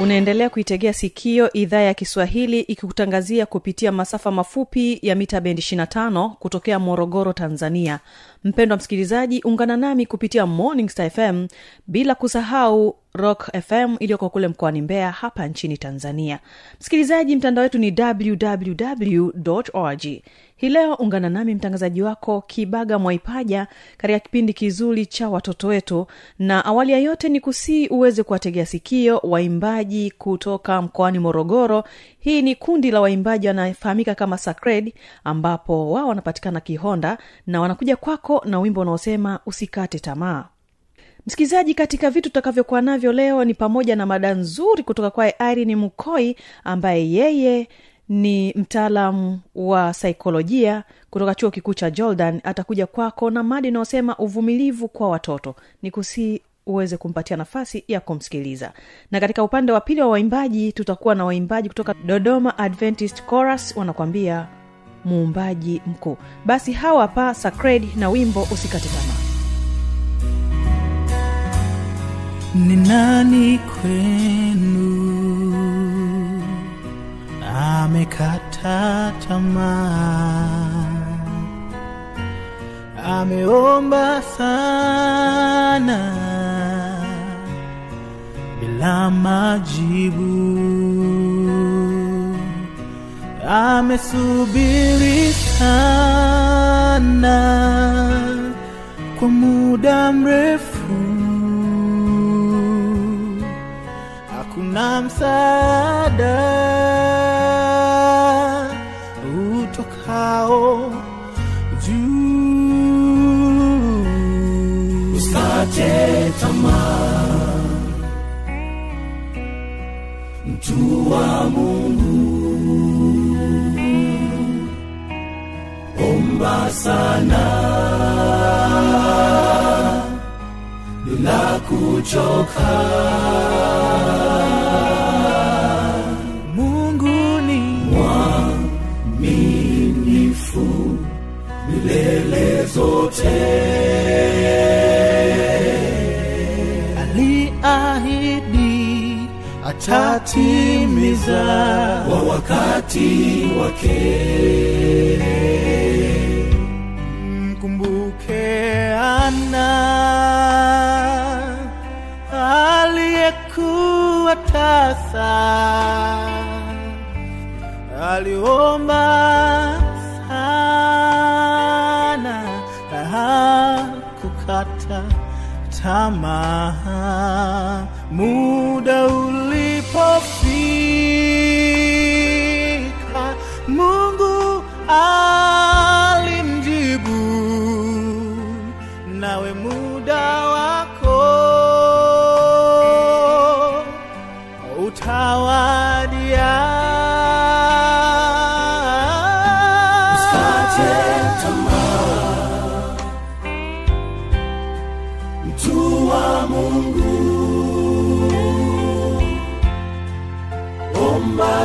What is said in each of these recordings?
unaendelea kuitegea sikio idhaa ya kiswahili ikikutangazia kupitia masafa mafupi ya mita bendi 25 kutokea morogoro tanzania. Mpendwa msikilizaji ungana nami kupitia morning star fm bila kusahau rock fm iliyoko kule mkoani mbeya hapa nchini tanzania. Msikilizaji mtandao wetu ni www org hii leo ungana nami mtangazaji wako kibaga mwaipaja katika kipindi kizuri cha watoto wetu. Na awali ya yote ni kusii uweze kuwategea sikio waimbaji kutoka mkoani morogoro. Hii ni kundi la waimbaji wanafahamika kama sacred ambapo wao wanapatikana kihonda na wanakuja kwako na wimbo unaosema usikate tamaa msikilizaji katika vitu tutakavyokuwa navyo leo ni pamoja na mada nzuri kutoka kwaye irini mkoi ambaye yeye ni mtaalam wa saikolojia kutoka chuo kikuu cha jordan atakuja kwako na mada inayosema uvumilivu kwa watoto. Ni kusii uweze kumpatia nafasi ya kumsikiliza. Na katika upande wa pili wa waimbaji tutakuwa na waimbaji kutoka dodoma adventist chorus wanakwambia muumbaji mkuu. Basi hawa hapa sacred na wimbo usikate ni nani kwenu amekata tamaa. Ameomba sana bila majibu. Amesubiri sana kwa muda mrefu. Hakuna msaada utokao juu. Usikate tamaa. Mtu wa mungu. Omba sana. Bila kuchoka aliahidi atatimiza kwa wakati wake. Mkumbuke ana aliyekuwa tasa aliomba tamaa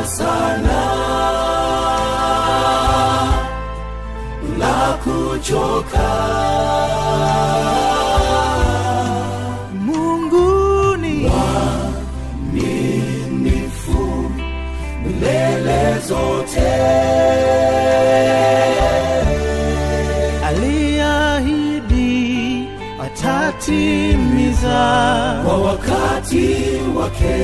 sana la kuchoka. munguni Mwaminifu milele zote. aliahidi atatimiza kwa wakati wake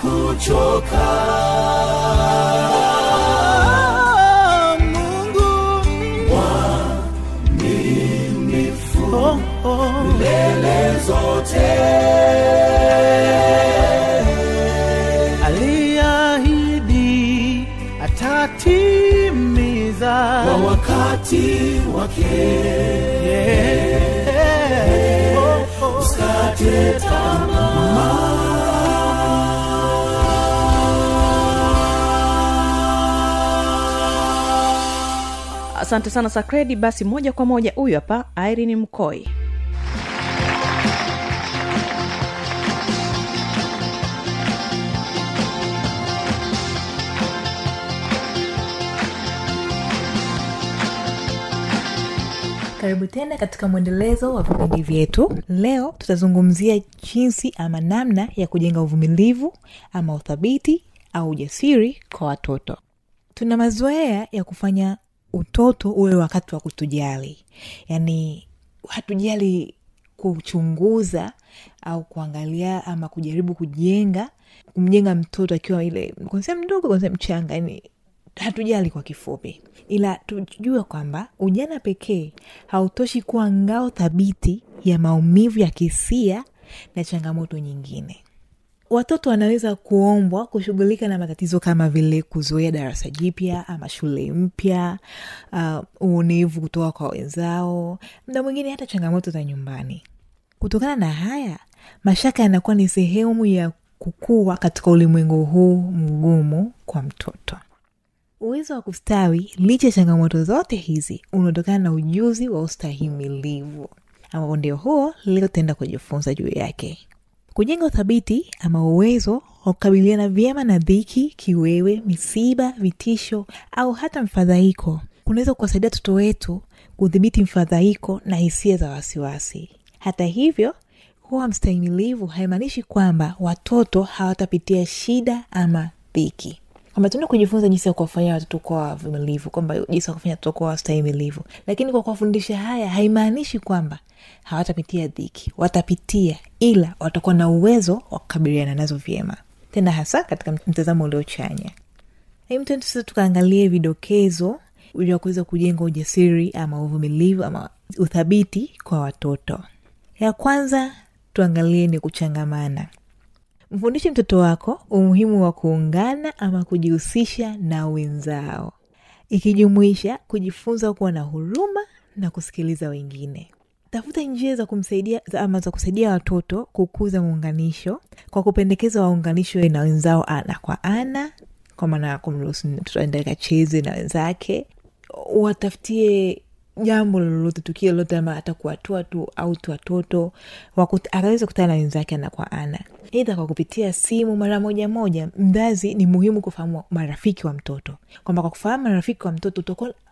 kuchoka atatimiza kwa wakati wake. Yeah. Asante sana sakredi. Basi moja kwa moja huyu hapa irene mkoi tena katika mwendelezo wa vipindi vyetu. Leo tutazungumzia jinsi ama namna ya kujenga uvumilivu ama uthabiti au ujasiri kwa watoto. Tuna mazoea ya kufanya utoto uwe wakati wa kutujali. Yaani hatujali kuchunguza au kuangalia ama kujaribu kujenga kumjenga mtoto akiwa ile kwanzia mdogo kwanzia mchanga. Yani hatujali kwa kifupi. Ila tujue kwamba ujana pekee hautoshi kuwa ngao thabiti ya maumivu ya kisia na changamoto nyingine. Watoto wanaweza kuombwa kushughulika na matatizo kama vile kuzoea darasa jipya ama shule mpya uh, uonevu kutoka kwa wenzao mda mwingine hata changamoto za nyumbani. Kutokana na haya mashaka yanakuwa ni sehemu ya kukua katika ulimwengu huu mgumu kwa mtoto uwezo wa kustawi licha ya changamoto zote hizi unaotokana na ujuzi wa ustahimilivu ambapo ndio huo leo tutaenda kujifunza juu yake. Kujenga uthabiti ama uwezo wa kukabiliana vyema na dhiki kiwewe misiba vitisho au hata mfadhaiko kunaweza kuwasaidia watoto wetu kudhibiti mfadhaiko na hisia za wasiwasi. Hata hivyo kuwa mstahimilivu haimaanishi kwamba watoto hawatapitia shida ama dhiki kwamba tuenda kujifunza jinsi ya kuwafanyia watoto kuwa wavumilivu kwamba jinsi ya kufanya watoto kuwa wastahimilivu. Lakini kwa kuwafundisha haya haimaanishi kwamba hawatapitia dhiki. Watapitia ila watakuwa na uwezo wa kukabiliana nazo vyema. Tena hasa katika mtazamo uliochanya hemtende sasa tukaangalie vidokezo vya kuweza kujenga ujasiri ama uvumilivu ama uthabiti kwa watoto. Ya kwanza tuangalie ni kuchangamana mfundishe mtoto wako umuhimu wa kuungana ama kujihusisha na wenzao. Ikijumuisha kujifunza kuwa na huruma na kusikiliza wengine. Tafuta njia za kumsaidia ama za kusaidia watoto kukuza muunganisho kwa kupendekeza waunganishwe na wenzao ana kwa ana kwa maana ya kumruhusu mtoto aende akacheze na wenzake. Watafutie jambo lolote tukio lolote ama hata kuwatua tu au watoto akaweza kutana na wenzake ana kwa ana. Idha kwa kupitia simu mara moja moja mzazi ni muhimu kufahamu marafiki wa mtoto. Kwamba kwa kufahamu marafiki wa mtoto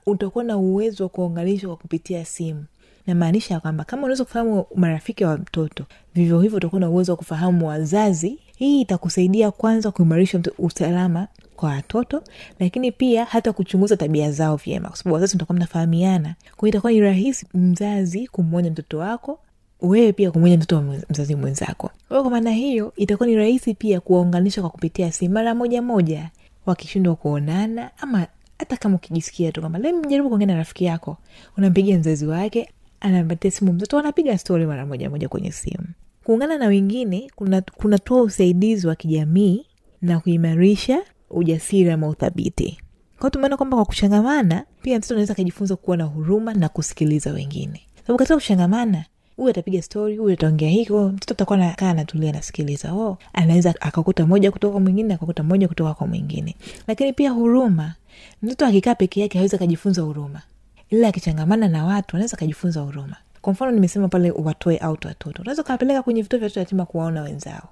utakuwa- na uwezo wa kuunganishwa kwa kupitia simu. Namaanisha ya kwamba kama unaweza kufahamu marafiki wa mtoto vivyo hivyo utakuwa na uwezo wa kufahamu wazazi. Hii itakusaidia kwanza kuimarisha usalama kwa watoto lakini pia hata kuchunguza tabia zao vyema kwa sababu wazazi mtakuwa mnafahamiana. Kwao itakuwa ni rahisi mzazi kumwonya mtoto wako wewe pia kumwonya mtoto wa mzazi mwenzako. Kwao kwa maana hiyo itakuwa ni rahisi pia kuwaunganisha kwa kupitia simu mara moja moja wakishindwa kuonana ama hata kama ukijisikia tu kwamba leo kuongea na rafiki yako. Unampigia mzazi wake anampatia simu mtoto wanapiga stori mara moja moja kwenye simu. Kuungana na wengine kuna- kunatoa usaidizi wa kijamii na kuimarisha ujasiri ama uthabiti. Kwao tumeona kwamba kwa kuchangamana pia mtoto anaweza akajifunza kuwa na huruma na kusikiliza wengine. Sababu katika kuchangamana huyu atapiga stori huyu ataongea hiko mtoto atakuwa nakaa anatulia anasikiliza. Oh, anaweza akakuta moja kutoka kwa mwingine akakuta moja kutoka kwa mwingine. Lakini pia huruma mtoto akikaa peke yake hawezi akajifunza huruma. Ila akichangamana na watu anaweza akajifunza huruma. Kwa mfano nimesema pale watoe out watoto. Unaweza ukawapeleka kwenye vituo vya watoto yatima kuwaona wenzao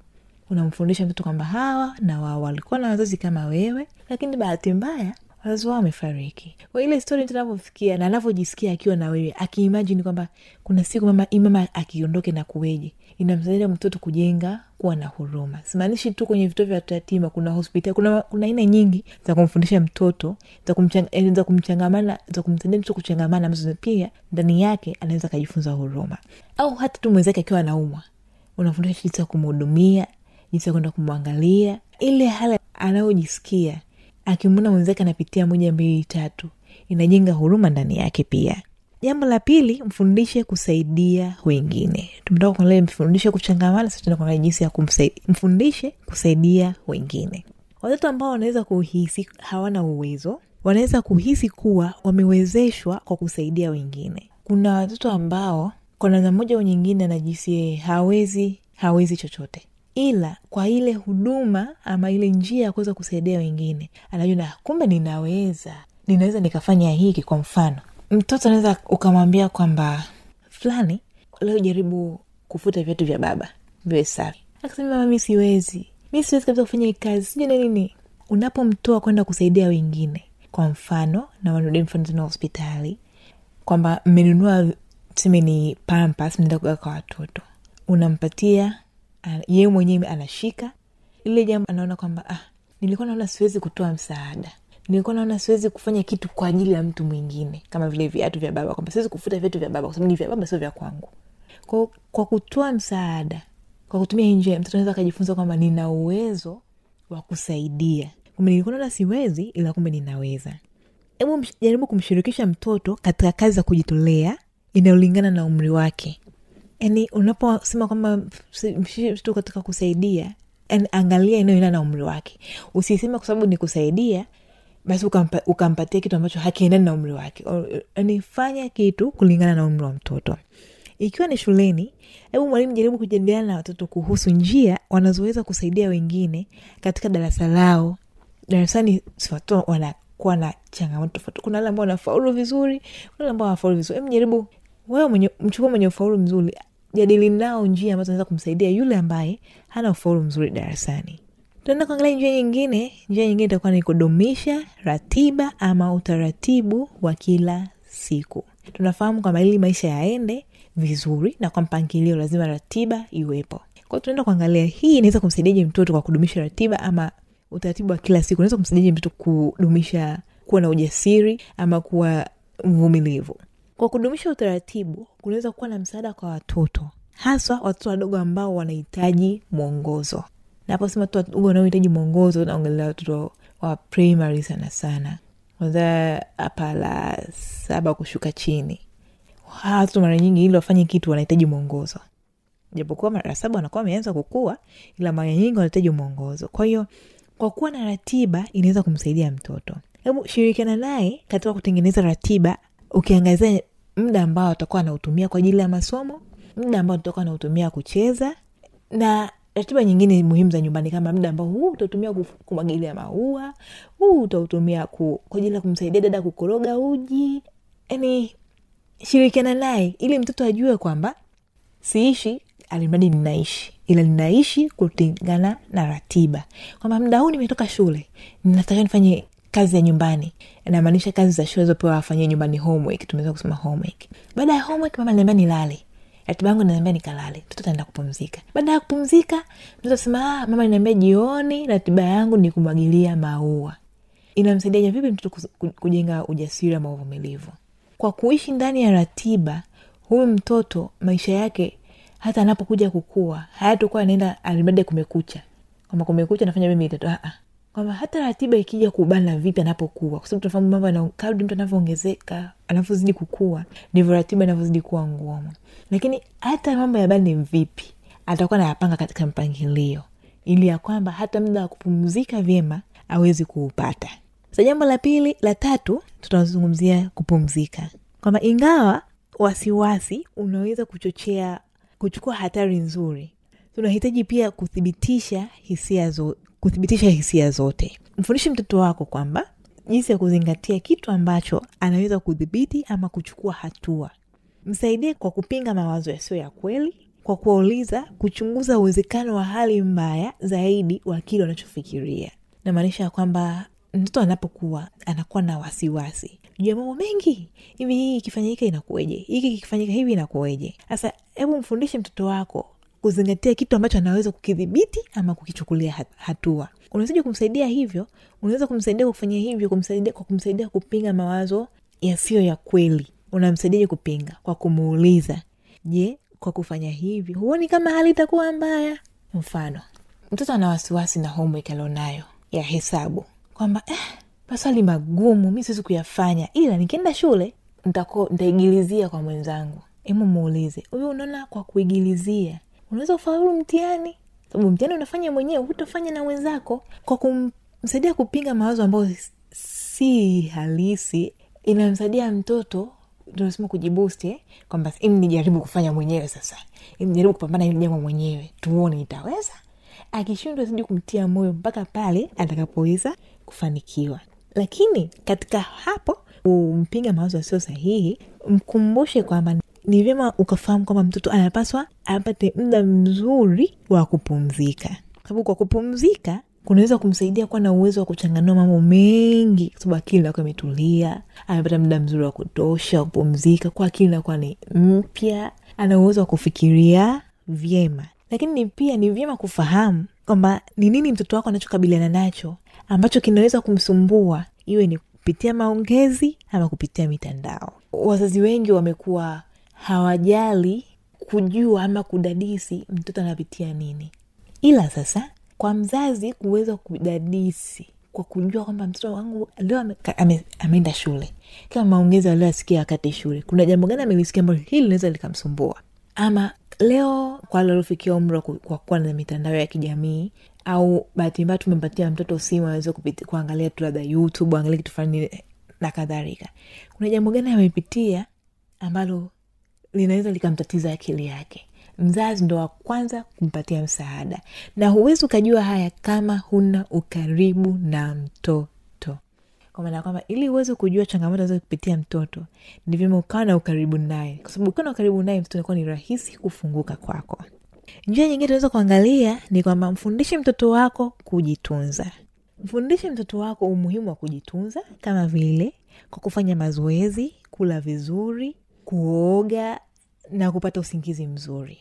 unamfundisha mtoto kwamba hawa na wao walikuwa na wazazi kama wewe lakini bahati mbaya wazazi wao wamefariki. Kwa ile stori mtu anavyofikia na anavyojisikia akiwa na wewe akiimajini kwamba kuna siku mama mama akiondoke na kuweje inamsaidia mtoto kujenga kuwa na huruma. Simaanishi tu kwenye vituo vya tatima kuna hospitali kuna kuna aina nyingi za kumfundisha mtoto eh, za kumchangamana za kumsaidia mtoto kuchangamana ambazo pia ndani yake anaweza akajifunza huruma. Au hata tu mwenzake akiwa anaumwa unafundisha jinsi ya kumhudumia jinsi ya kwenda kumwangalia ile hali anayojisikia akimwona mwenzake anapitia moja mbili tatu inajenga huruma ndani yake pia. Jambo la pili mfundishe kusaidia wengine. Tumetoka kuangalia mfundishe kuchangamana sasa kuangalia jinsi ya mfundishe kusaidia wengine. Watoto ambao wanaweza kuhisi hawana uwezo wanaweza kuhisi kuwa wamewezeshwa kwa kusaidia wengine. Kuna watoto ambao kwa namna moja au nyingine anajisi hawezi hawezi chochote ila kwa ile huduma ama ile njia ya kuweza kusaidia wengine. Anajua kumbe ninaweza. Ninaweza nikafanya hiki kwa mfano. Mtoto anaweza ukamwambia kwamba fulani leo jaribu kufuta viatu vya baba viwe safi. Akasema mama mi siwezi. Mi siwezi kabisa kufanya hii kazi. Sijui na nini. Unapomtoa kwenda kusaidia wengine kwa mfano na wanarudi mfano tena hospitali kwamba mmenunua tuseme ni pampas mnaenda kugawa kwa watoto. Unampatia yeye mwenyewe anashika lile jambo anaona kwamba ah, nilikuwa naona siwezi kutoa msaada. Nilikuwa naona siwezi kufanya kitu kwa ajili ya mtu mwingine kama vile viatu vya baba kwamba siwezi kufuta viatu vya baba kwa sababu ni vya baba sio vya kwangu. Kwa, kwa kutoa msaada kwa kutumia hii njia mtoto anaweza akajifunza kwamba nina uwezo wa kusaidia. Kumbe nilikuwa naona siwezi ila kumbe ninaweza. Hebu jaribu kumshirikisha mtoto katika kazi za kujitolea inayolingana na umri wake yani unaposema kwamba mtoto katika kusaidia yani angalia inayoenda na umri wake. Usiseme kwa sababu ni basi ukampa, ukampatia kitu ambacho hakiendani na umri wake. Yani kitu kulingana na umri wa mtoto. Ikiwa ni shuleni hebu mwalimu jaribu kujadiliana na watoto kuhusu njia wanazoweza kusaidia wengine katika darasa lao. Darasani watoto wanakuwa na changamoto tofauti. Kuna wale ambao wanafaulu vizuri kuna wale ambao wanafaulu vizuri. Hebu jaribu wewe mwenye mchukua mwenye ufaulu mzuri jadili nao njia ambazo naweza kumsaidia yule ambaye hana ufaulu mzuri darasani. Tunaenda kuangalia njia nyingine. Njia nyingine itakuwa ni kudumisha ratiba ama utaratibu wa kila siku. Tunafahamu kwamba ili maisha yaende vizuri na kwa mpangilio lazima ratiba iwepo. Kwao tunaenda kuangalia hii inaweza kumsaidiaje mtoto kwa kudumisha ratiba ama utaratibu wa kila siku? Unaweza kumsaidiaje mtoto kudumisha kuwa na ujasiri ama kuwa mvumilivu kwa kudumisha utaratibu kunaweza kuwa na msaada kwa watoto haswa watoto wadogo ambao wanahitaji mwongozo. Naposema tu wadogo wanaohitaji mwongozo naongelea watoto wa primary sana sana. Kwanza hapa la saba kushuka chini. Watoto mara nyingi ili wafanye kitu wanahitaji mwongozo. Japokuwa mara saba wanakuwa wameanza kukua ila mara nyingi wanahitaji mwongozo. Kwa hiyo kwa kuwa na ratiba inaweza kumsaidia mtoto. Hebu shirikiana naye katika kutengeneza ratiba ukiangazia muda ambao atakuwa anautumia kwa ajili ya masomo muda ambao tutakuwa anautumia kucheza na ratiba nyingine muhimu za nyumbani kama muda ambao huu utautumia kumwagilia maua huu utautumia ku, kwa ajili ya kumsaidia dada kukoroga uji. Yani shirikiana naye ili mtoto ajue kwamba siishi alimradi ninaishi ila ninaishi kulingana na ratiba. Kwamba muda huu nimetoka shule ninatakiwa nifanye kazi ya nyumbani inamaanisha kazi za shule zopewa wafanyie nyumbani homework. Tumeweza kusema homework. Baada ya homework mama niambia nilale. Ratiba yangu naambia nikalale. Mtoto ataenda kupumzika. Baada ya kupumzika mtoto asema ah, mama niambia jioni ratiba yangu ni kumwagilia maua. Inamsaidiaje vipi mtoto kujenga ujasiri ama uvumilivu? Kwa kuishi ndani ya ratiba huyu mtoto maisha yake hata anapokuja kukua hayatokuwa anaenda alimradi kumekucha. Kwamba kumekucha nafanya mimi ah, ah. Kwamba hata ratiba ikija kubana vipi anapokuwa kwa sababu tunafahamu mambo yana- kadri mtu anavyoongezeka anavyozidi kukua ndivyo ratiba inavyozidi kuwa ngumu. Lakini hata mambo ya bani vipi atakuwa nayapanga katika mpangilio ili ya kwamba hata muda wa kupumzika vyema awezi kuupata. Sa jambo la pili la tatu tutazungumzia kupumzika. Kwamba ingawa wasiwasi unaweza kuchochea kuchukua hatari nzuri. Tunahitaji pia kuthibitisha hisia zo, kuthibitisha hisia zote. Mfundishe mtoto wako kwamba jinsi ya kuzingatia kitu ambacho anaweza kudhibiti ama kuchukua hatua. Msaidie kwa kupinga mawazo yasiyo ya kweli kwa kuwauliza kuchunguza uwezekano wa hali mbaya zaidi wa kile wanachofikiria. Namaanisha ya kwamba mtoto anapokuwa anakuwa na wasiwasi. Juu ya mambo mengi hivi hii ikifanyika inakueje hiki kikifanyika hivi inakueje sasa hebu mfundishe mtoto wako kuzingatia kitu ambacho anaweza kukidhibiti ama kukichukulia hatua. Unawezaji kumsaidia hivyo? Unaweza kumsaidia kufanya hivyo kumsaidia kwa kumsaidia kupinga mawazo yasiyo ya kweli. Unamsaidiaje kupinga? Kwa kumuuliza. Je kwa kufanya hivi huoni kama hali itakuwa mbaya? Mfano mtoto ana wasiwasi na homework alionayo ya hesabu. Kwamba eh, maswali magumu mi siwezi kuyafanya ila nikienda shule nitaigilizia kwa mwenzangu. Hemu muulize huyu unaona kwa kuigilizia unaweza ufaulu mtihani. Sababu mtihani unafanya mwenyewe hutofanya na wenzako. Kwa kumsaidia kupinga mawazo ambayo si halisi inamsaidia mtoto tunasema kujibusti eh? kwamba nijaribu kufanya mwenyewe sasa. Nijaribu kupambana hili jambo mwenyewe. Tuone itaweza. Akishindwa zidi kumtia moyo mpaka pale atakapoweza kufanikiwa. Lakini katika hapo kumpinga mawazo yasio sahihi mkumbushe kwamba ni vyema ukafahamu kwamba mtoto anapaswa apate muda mzuri wa kupumzika. Kwa sababu kwa kupumzika kunaweza kumsaidia kuwa na uwezo wa kuchanganua mambo mengi. Kwa akili inakuwa imetulia amepata muda mzuri wa kutosha wa kupumzika kwa akili inakuwa ni mpya ana uwezo wa kufikiria vyema. Lakini pia ni vyema kufahamu kwamba ni nini mtoto wako anachokabiliana nacho ambacho kinaweza kumsumbua. Iwe ni kupitia maongezi ama kupitia mitandao. Wazazi wengi wamekuwa hawajali kujua ama kudadisi mtoto anapitia nini. Ila sasa kwa mzazi kuweza kudadisi kwa kujua kwamba mtoto wangu leo ame, ame, ameenda shule. Kama maongezi aliyoasikia wakati shule. Kuna jambo gani amelisikia ambalo hili linaweza likamsumbua? Ama leo kwa wale waliofikia umri kwa kuwa na mitandao ya kijamii au bahati mbaya tumempatia mtoto simu aweze kuangalia tu labda youtube angalia kitu fulani na kadhalika. Kuna jambo gani amepitia ambalo linaweza likamtatiza akili yake. Mzazi ndo wa kwanza kumpatia msaada. Na huwezi ukajua haya kama huna ukaribu na mtoto. Kwa maana ya kwamba ili uweze kujua changamoto aweze kupitia mtoto ni vyema ukawa na ukaribu naye. Kwa sababu ukiwa na ukaribu naye mtoto nakuwa ni rahisi kufunguka kwako. Njia nyingine tunaweza kuangalia ni kwamba mfundishe mtoto wako kujitunza. Mfundishe mtoto wako umuhimu wa kujitunza kama vile kwa kufanya mazoezi kula vizuri kuoga na kupata usingizi mzuri.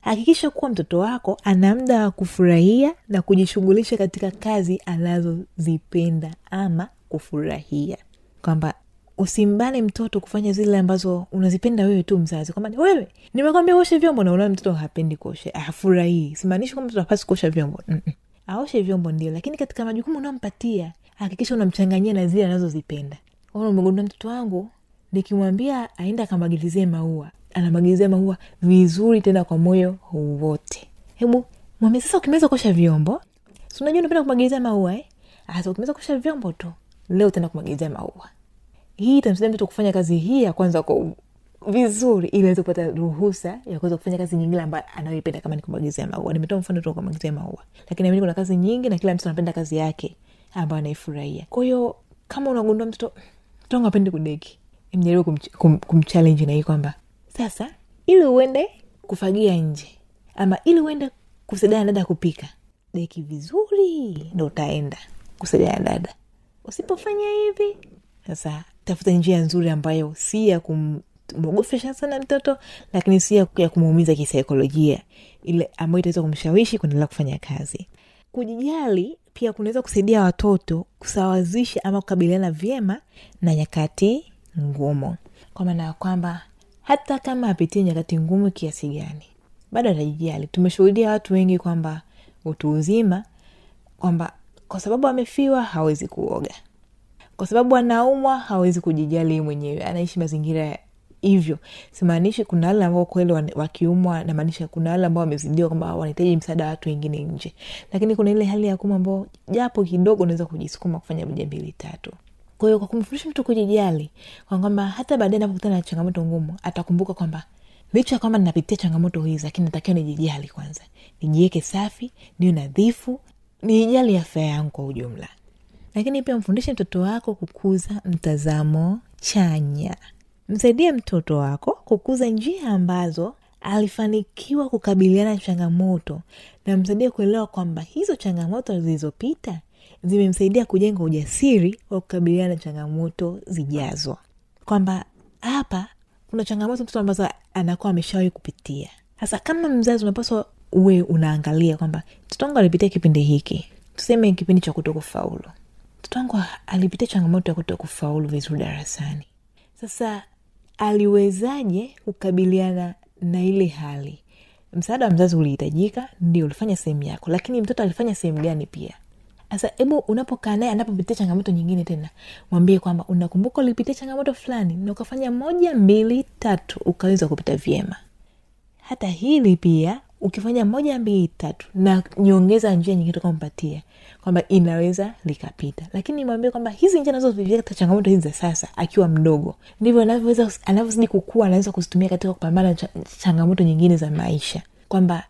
Hakikisha kuwa mtoto wako ana muda wa kufurahia na kujishughulisha katika kazi anazozipenda ama kufurahia. Kwamba usimbane mtoto kufanya zile ambazo unazipenda wewe tu mzazi. Kwamba wewe nimekwambia uoshe vyombo na unaona mtoto hapendi kuoshe, afurahii. simaanishi kwamba mtoto hapasi kuosha vyombo. Aoshe vyombo ndio. Lakini katika majukumu unaompatia hakikisha unamchanganyia na zile anazozipenda. Umegundua mtoto wangu nikimwambia aende akamwagilizie maua anamwagilizia maua vizuri tena kwa moyo wote. Hebu mwambie sasa ukimeza kuosha vyombo si unajua unapenda maua eh? asa ukimeza kuosha vyombo tu leo utaenda kumwagilizia maua. Hii itamsaidia mtoto kufanya kazi hii ya kwanza kwa vizuri ili aweze kupata ruhusa ya kuweza kufanya kazi nyingine ambayo anayoipenda kama ni kumwagilizia maua. Nimetoa mfano tu wa maua. Lakini amini kuna kazi nyingi na kila mtoto anapenda kazi yake ambayo anaifurahia. Kwa hiyo kama unagundua mtoto wangu apendi kudeki mjaribu kumch- kum, kum na hii kwamba sasa ili uende kufagia nje ama ili uende kusaidia dada kupika deki vizuri ndo utaenda kusaidia dada. Usipofanya hivi sasa tafuta njia nzuri ambayo si ya kumwogofesha sana mtoto lakini si ya kumuumiza kisaikolojia ile ambayo itaweza kumshawishi kuendelea kufanya kazi. Kujijali pia kunaweza kusaidia watoto kusawazisha ama kukabiliana vyema na nyakati ngumu. Kwa maana ya kwamba hata kama apitie nyakati ngumu kiasi gani bado atajijali. Tumeshuhudia watu wengi kwamba utu uzima kwamba kwa sababu amefiwa hawezi kuoga. Kwa sababu anaumwa hawezi kujijali mwenyewe. Anaishi mazingira hivyo. Simaanishi kuna wale ambao kweli wakiumwa namaanisha kuna wale ambao wamezidiwa kwamba wanahitaji msaada wa watu wengine nje. Lakini kuna ile hali ya kuma ambao japo kidogo unaweza kujisukuma kufanya moja mbili tatu kwa hiyo kwa kumfundisha mtu kujijali kwa kwamba hata baadaye anapokutana na changamoto ngumu atakumbuka kwamba licha kwamba ninapitia changamoto hizi lakini natakiwa nijijali kwanza. Nijiweke safi niwe nadhifu nijali afya yangu kwa ujumla. Lakini pia mfundishe mtoto wako kukuza mtazamo chanya. Msaidie mtoto wako kukuza njia ambazo alifanikiwa kukabiliana na changamoto. Na msaidia kuelewa kwamba hizo changamoto zilizopita zimemsaidia kujenga ujasiri wa kukabiliana na changamoto zijazo. Kwamba hapa kuna changamoto mtoto ambazo anakuwa ameshawahi kupitia. Sasa kama mzazi unapaswa uwe unaangalia kwamba mtoto wangu alipitia kipindi hiki. Tuseme kipindi cha kuto kufaulu mtoto wangu alipitia changamoto ya kuto kufaulu vizuri darasani. Sasa aliwezaje kukabiliana na ile hali? Msaada wa mzazi ulihitajika ndio ulifanya sehemu yako. Lakini mtoto alifanya sehemu gani pia sasa hebu unapokaa naye anapopitia changamoto nyingine tena mwambie kwamba unakumbuka ulipitia changamoto fulani na ukafanya moja mbili tatu ukaweza kupita vyema. Hata hili pia ukifanya moja mbili tatu na nyongeza njia nyingine tukampatia kwamba inaweza likapita. Lakini mwambie kwamba hizi njia nazopitia katika changamoto hizi za sasa akiwa mdogo ndivyo anavyozidi kukua anaweza kuzitumia katika kupambana na changamoto nyingine za maisha. Kwamba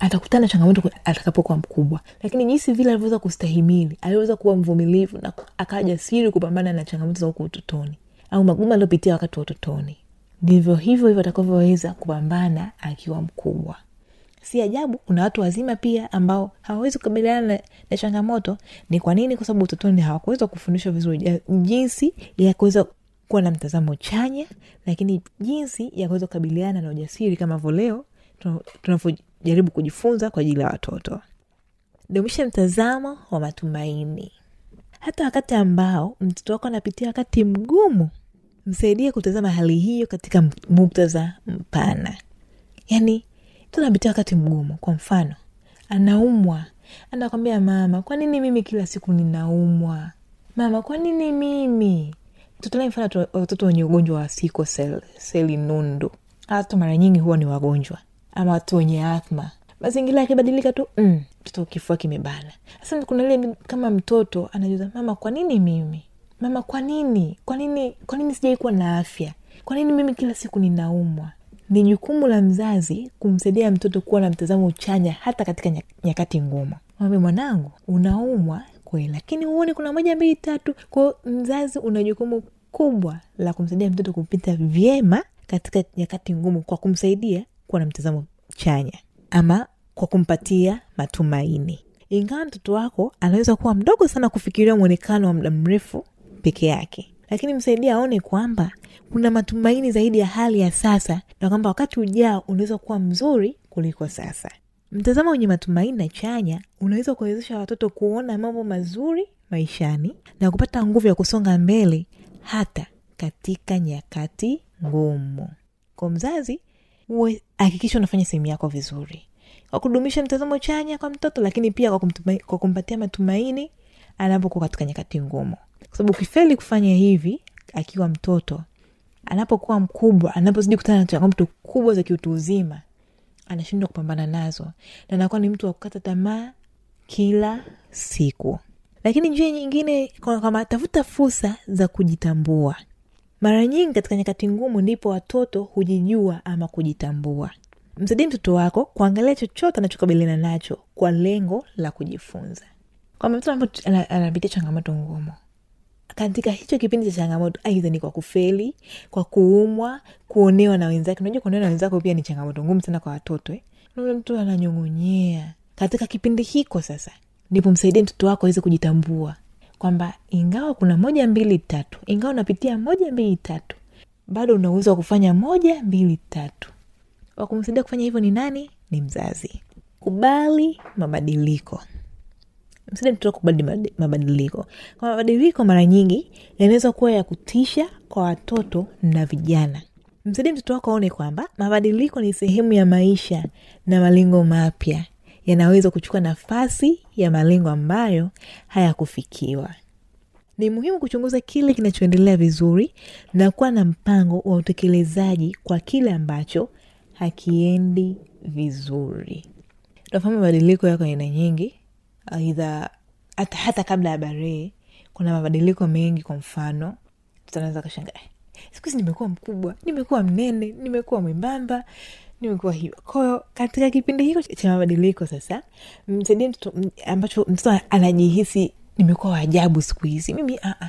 atakutana na changamoto atakapokuwa mkubwa. Lakini jinsi vile alivyoweza kustahimili aliweza kuwa mvumilivu na akawa kupambana na changamoto za huku utotoni. Au magumu aliopitia wakati wa utotoni. Ndivyo hivyo hivyo atakavyoweza kupambana akiwa mkubwa. Si ajabu kuna watu wazima pia ambao hawawezi kukabiliana na, na changamoto. Ni kwa nini? Kwa sababu utotoni hawakuweza kufundishwa vizuri. Jinsi ya kuweza kuwa na mtazamo chanya lakini jinsi ya kuweza kukabiliana na ujasiri kama vo leo tunavyojaribu kujifunza kwa ajili ya watoto. Dumisha mtazamo wa matumaini. Hata wakati ambao mtoto wako anapitia wakati mgumu msaidie kutazama hali hiyo katika muktadha mpana. Yaani mtoto anapitia wakati mgumu kwa mfano anaumwa. Anakwambia mama kwa nini mimi kila siku ninaumwa? Mama kwa nini mimi? Mfano watoto wenye ugonjwa wa siko sel, seli nundu. Watu mara nyingi huwa ni wagonjwa ama watu wenye athma. Mazingira yakibadilika tu mm, kifua kimebana. Sasa kuna ile kama mtoto anajuza mama kwa nini mimi? Mama kwa nini? Kwa nini kwa nini sijai na afya? Kwa nini mimi kila siku ninaumwa? Ni jukumu la mzazi kumsaidia mtoto kuwa na mtazamo chanya hata katika nyakati ngumu. Mwambie mwanangu unaumwa kweli lakini huoni kuna moja mbili tatu. Kwao mzazi una jukumu kubwa la kumsaidia mtoto kupita vyema katika nyakati ngumu kwa kumsaidia kuwa na mtazamo chanya ama kwa kumpatia matumaini. Ingawa mtoto wako anaweza kuwa mdogo sana kufikiria mwonekano wa muda mrefu peke yake lakini msaidia aone kwamba kuna matumaini zaidi ya hali ya sasa na kwamba wakati ujao unaweza kuwa mzuri kuliko sasa. Mtazamo wenye matumaini na chanya unaweza kuwezesha watoto kuona mambo mazuri maishani na kupata nguvu ya kusonga mbele hata katika nyakati ngumu. Kwa mzazi uwe hakikisha unafanya sehemu yako vizuri. Kwa kudumisha mtazamo chanya kwa mtoto lakini pia kwa, kumtumai, kwa kumpatia matumaini anapokuwa katika nyakati ngumu. Kwa sababu ukifeli kufanya hivi akiwa mtoto anapokuwa mkubwa anapozidi kutana na changamoto kubwa za kiutu uzima anashindwa kupambana nazo. Na anakuwa ni mtu wa kukata tamaa kila siku. Lakini njia nyingine kama tafuta fursa za kujitambua mara nyingi katika nyakati ngumu ndipo watoto hujijua ama kujitambua. Msaidie mtoto wako kuangalia chochote anachokabiliana nacho kwa lengo la kujifunza. Kwamba mtoto anapitia changamoto ngumu katika hicho kipindi cha changamoto aidha ni kwa kufeli kwa kuumwa kuonewa na wenzake. Unajua kuonewa na wenzako pia ni changamoto ngumu sana kwa watoto eh? mtu ananyong'onyea. Katika kipindi hiko sasa ndipo msaidie mtoto wako aweze kujitambua kwamba ingawa kuna moja mbili tatu. Ingawa unapitia moja mbili tatu bado una uwezo wa kufanya moja mbili tatu. Wakumsaidia kufanya hivyo ni nani? Ni mzazi. Kubali mabadiliko. Msaidia mtoto kubali mabadiliko. Kwa mabadiliko mara nyingi yanaweza kuwa ya kutisha kwa watoto na vijana. Msaidie mtoto wako aone kwamba mabadiliko ni sehemu ya maisha na malengo mapya yanaweza kuchukua nafasi ya malengo ambayo hayakufikiwa. Ni muhimu kuchunguza kile kinachoendelea vizuri na kuwa na mpango wa utekelezaji kwa kile ambacho hakiendi vizuri. Tunafahamu mabadiliko yako aina nyingi aidha hata, hata kabla ya barehe kuna mabadiliko mengi kwa mfano tunaweza kashanga siku hizi nimekuwa mkubwa nimekuwa mnene nimekuwa mwembamba nimekuwa hivyo kwahiyo katika kipindi hiko cha mabadiliko sasa msaidie mtoto ambacho mtoto anajihisi nimekuwa waajabu siku hizi mimi uh-uh.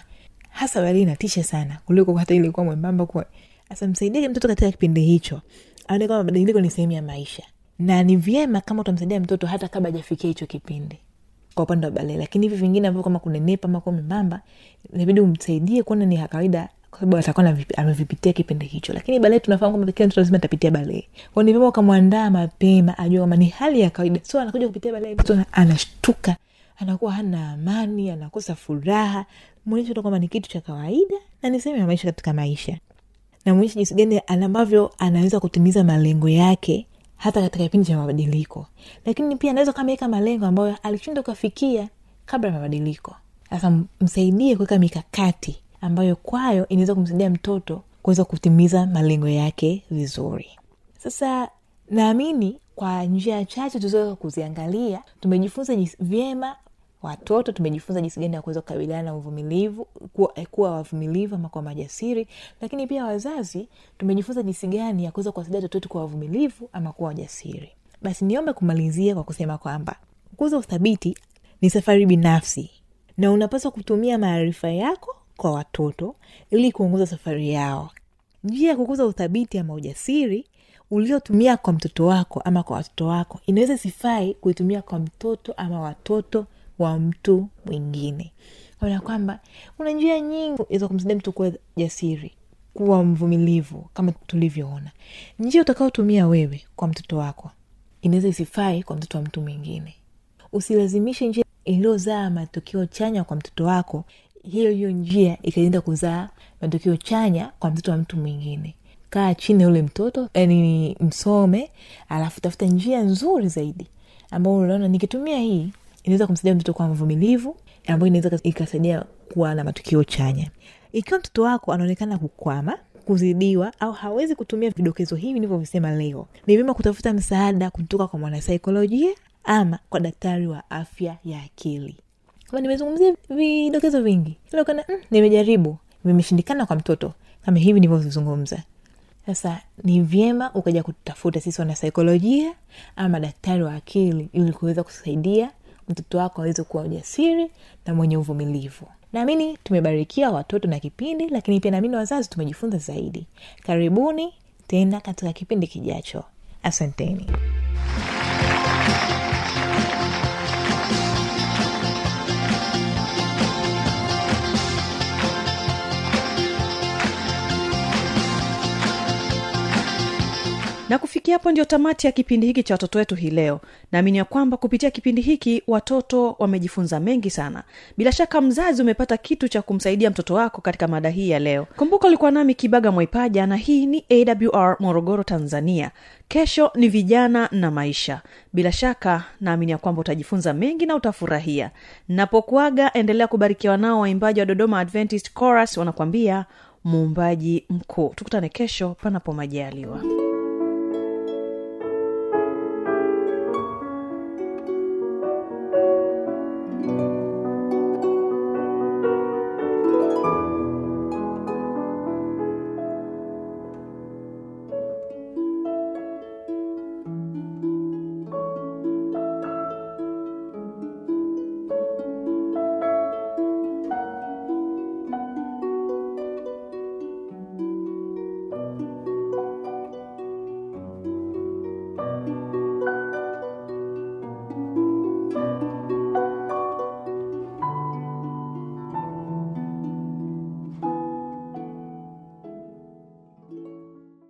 hasa wali inatisha sana kuliko hata ilikuwa mwembamba kuwa sasa msaidie mtoto katika kipindi hicho aone kwamba mabadiliko ni sehemu ya maisha na ni vyema kama utamsaidia mtoto hata kabla hajafikia hicho kipindi kwa upande wa balee lakini hivi vingine ambavyo kama kunenepa ama kuwa membamba inabidi umsaidie kuona ni kawaida kwa sababu atakuwa amevipitia kipindi hicho. Lakini balee tunafahamu kwamba kila mtoto lazima atapitia balee kwao ni vyema ukamwandaa mapema ajua kwamba ni hali ya kawaida. So anakuja kupitia balee mtoto anashtuka anakuwa hana amani anakosa furaha. Mwonyeshe tu kwamba ni kitu cha kawaida na ni sehemu ya maisha katika maisha. Namwonyesha jinsi gani ambavyo anaweza kutimiza malengo yake hata katika kipindi cha mabadiliko. Lakini pia anaweza kameweka malengo ambayo alishinda kuafikia kabla ya mabadiliko. Sasa msaidie kuweka mikakati ambayo kwayo inaweza kumsaidia mtoto kuweza kutimiza malengo yake vizuri. Sasa naamini kwa njia chache tuzoweza kuziangalia tumejifunza vyema watoto tumejifunza jinsi gani ya kuweza kukabiliana na uvumilivu kuwa, eh, kuwa wavumilivu ama kwa majasiri lakini pia wazazi tumejifunza jinsi gani ya kuweza kuwasaidia watoto wetu kuwa wavumilivu ama kuwa wajasiri. Basi niombe kumalizia kwa kusema kwamba kukuza uthabiti ni safari binafsi na unapaswa kutumia maarifa yako kwa watoto ili kuongoza safari yao. Njia ya kukuza uthabiti ama ujasiri uliotumia kwa mtoto wako ama kwa watoto wako inaweza sifai kuitumia kwa mtoto ama watoto wa mtu mwingine. Ona kwamba kuna njia nyingi za kumsaidia mtu kuwa jasiri kuwa mvumilivu kama tulivyoona. Njia utakaotumia wewe kwa mtoto wako inaweza isifai kwa mtoto wa mtu mwingine. Usilazimishe njia iliyozaa matokeo chanya kwa mtoto wako hiyo hiyo njia ikaenda kuzaa matokeo chanya kwa mtoto wa mtu mwingine. Kaa chini ya ule mtoto yani msome alafu tafuta njia nzuri zaidi ambao unaona nikitumia hii inaweza kumsaidia mtoto kwa mvumilivu ambayo inaweza ikasaidia kuwa na matukio chanya. Ikiwa mtoto wako anaonekana kukwama kuzidiwa au hawezi kutumia vidokezo hivi nilivyovisema leo ni vyema kutafuta msaada kutoka kwa mwanasaikolojia ama kwa daktari wa afya ya akili kama nimezungumzia vidokezo vingi. Ila ukaona mm, nimejaribu. Vimeshindikana kwa mtoto. Kama hivi nilivyovizungumza sasa ni vyema ukaja kutafuta sisi wanasaikolojia ama daktari wa akili ili kuweza kusaidia mtoto wako aweze kuwa ujasiri na mwenye uvumilivu. Naamini tumebarikiwa watoto na kipindi lakini pia naamini wazazi tumejifunza zaidi. Karibuni tena katika kipindi kijacho. Asanteni na kufikia hapo ndio tamati ya kipindi hiki cha watoto wetu hii leo. Naamini ya kwamba kupitia kipindi hiki watoto wamejifunza mengi sana. Bila shaka mzazi umepata kitu cha kumsaidia mtoto wako katika mada hii ya leo. Kumbuka ulikuwa nami kibaga mwaipaja na hii ni awr morogoro tanzania. Kesho ni vijana na maisha. Bila shaka naamini ya kwamba utajifunza mengi na utafurahia. Napokuaga endelea kubarikiwa nao waimbaji wa dodoma adventist chorus wanakwambia muumbaji mkuu. Tukutane kesho panapo majaliwa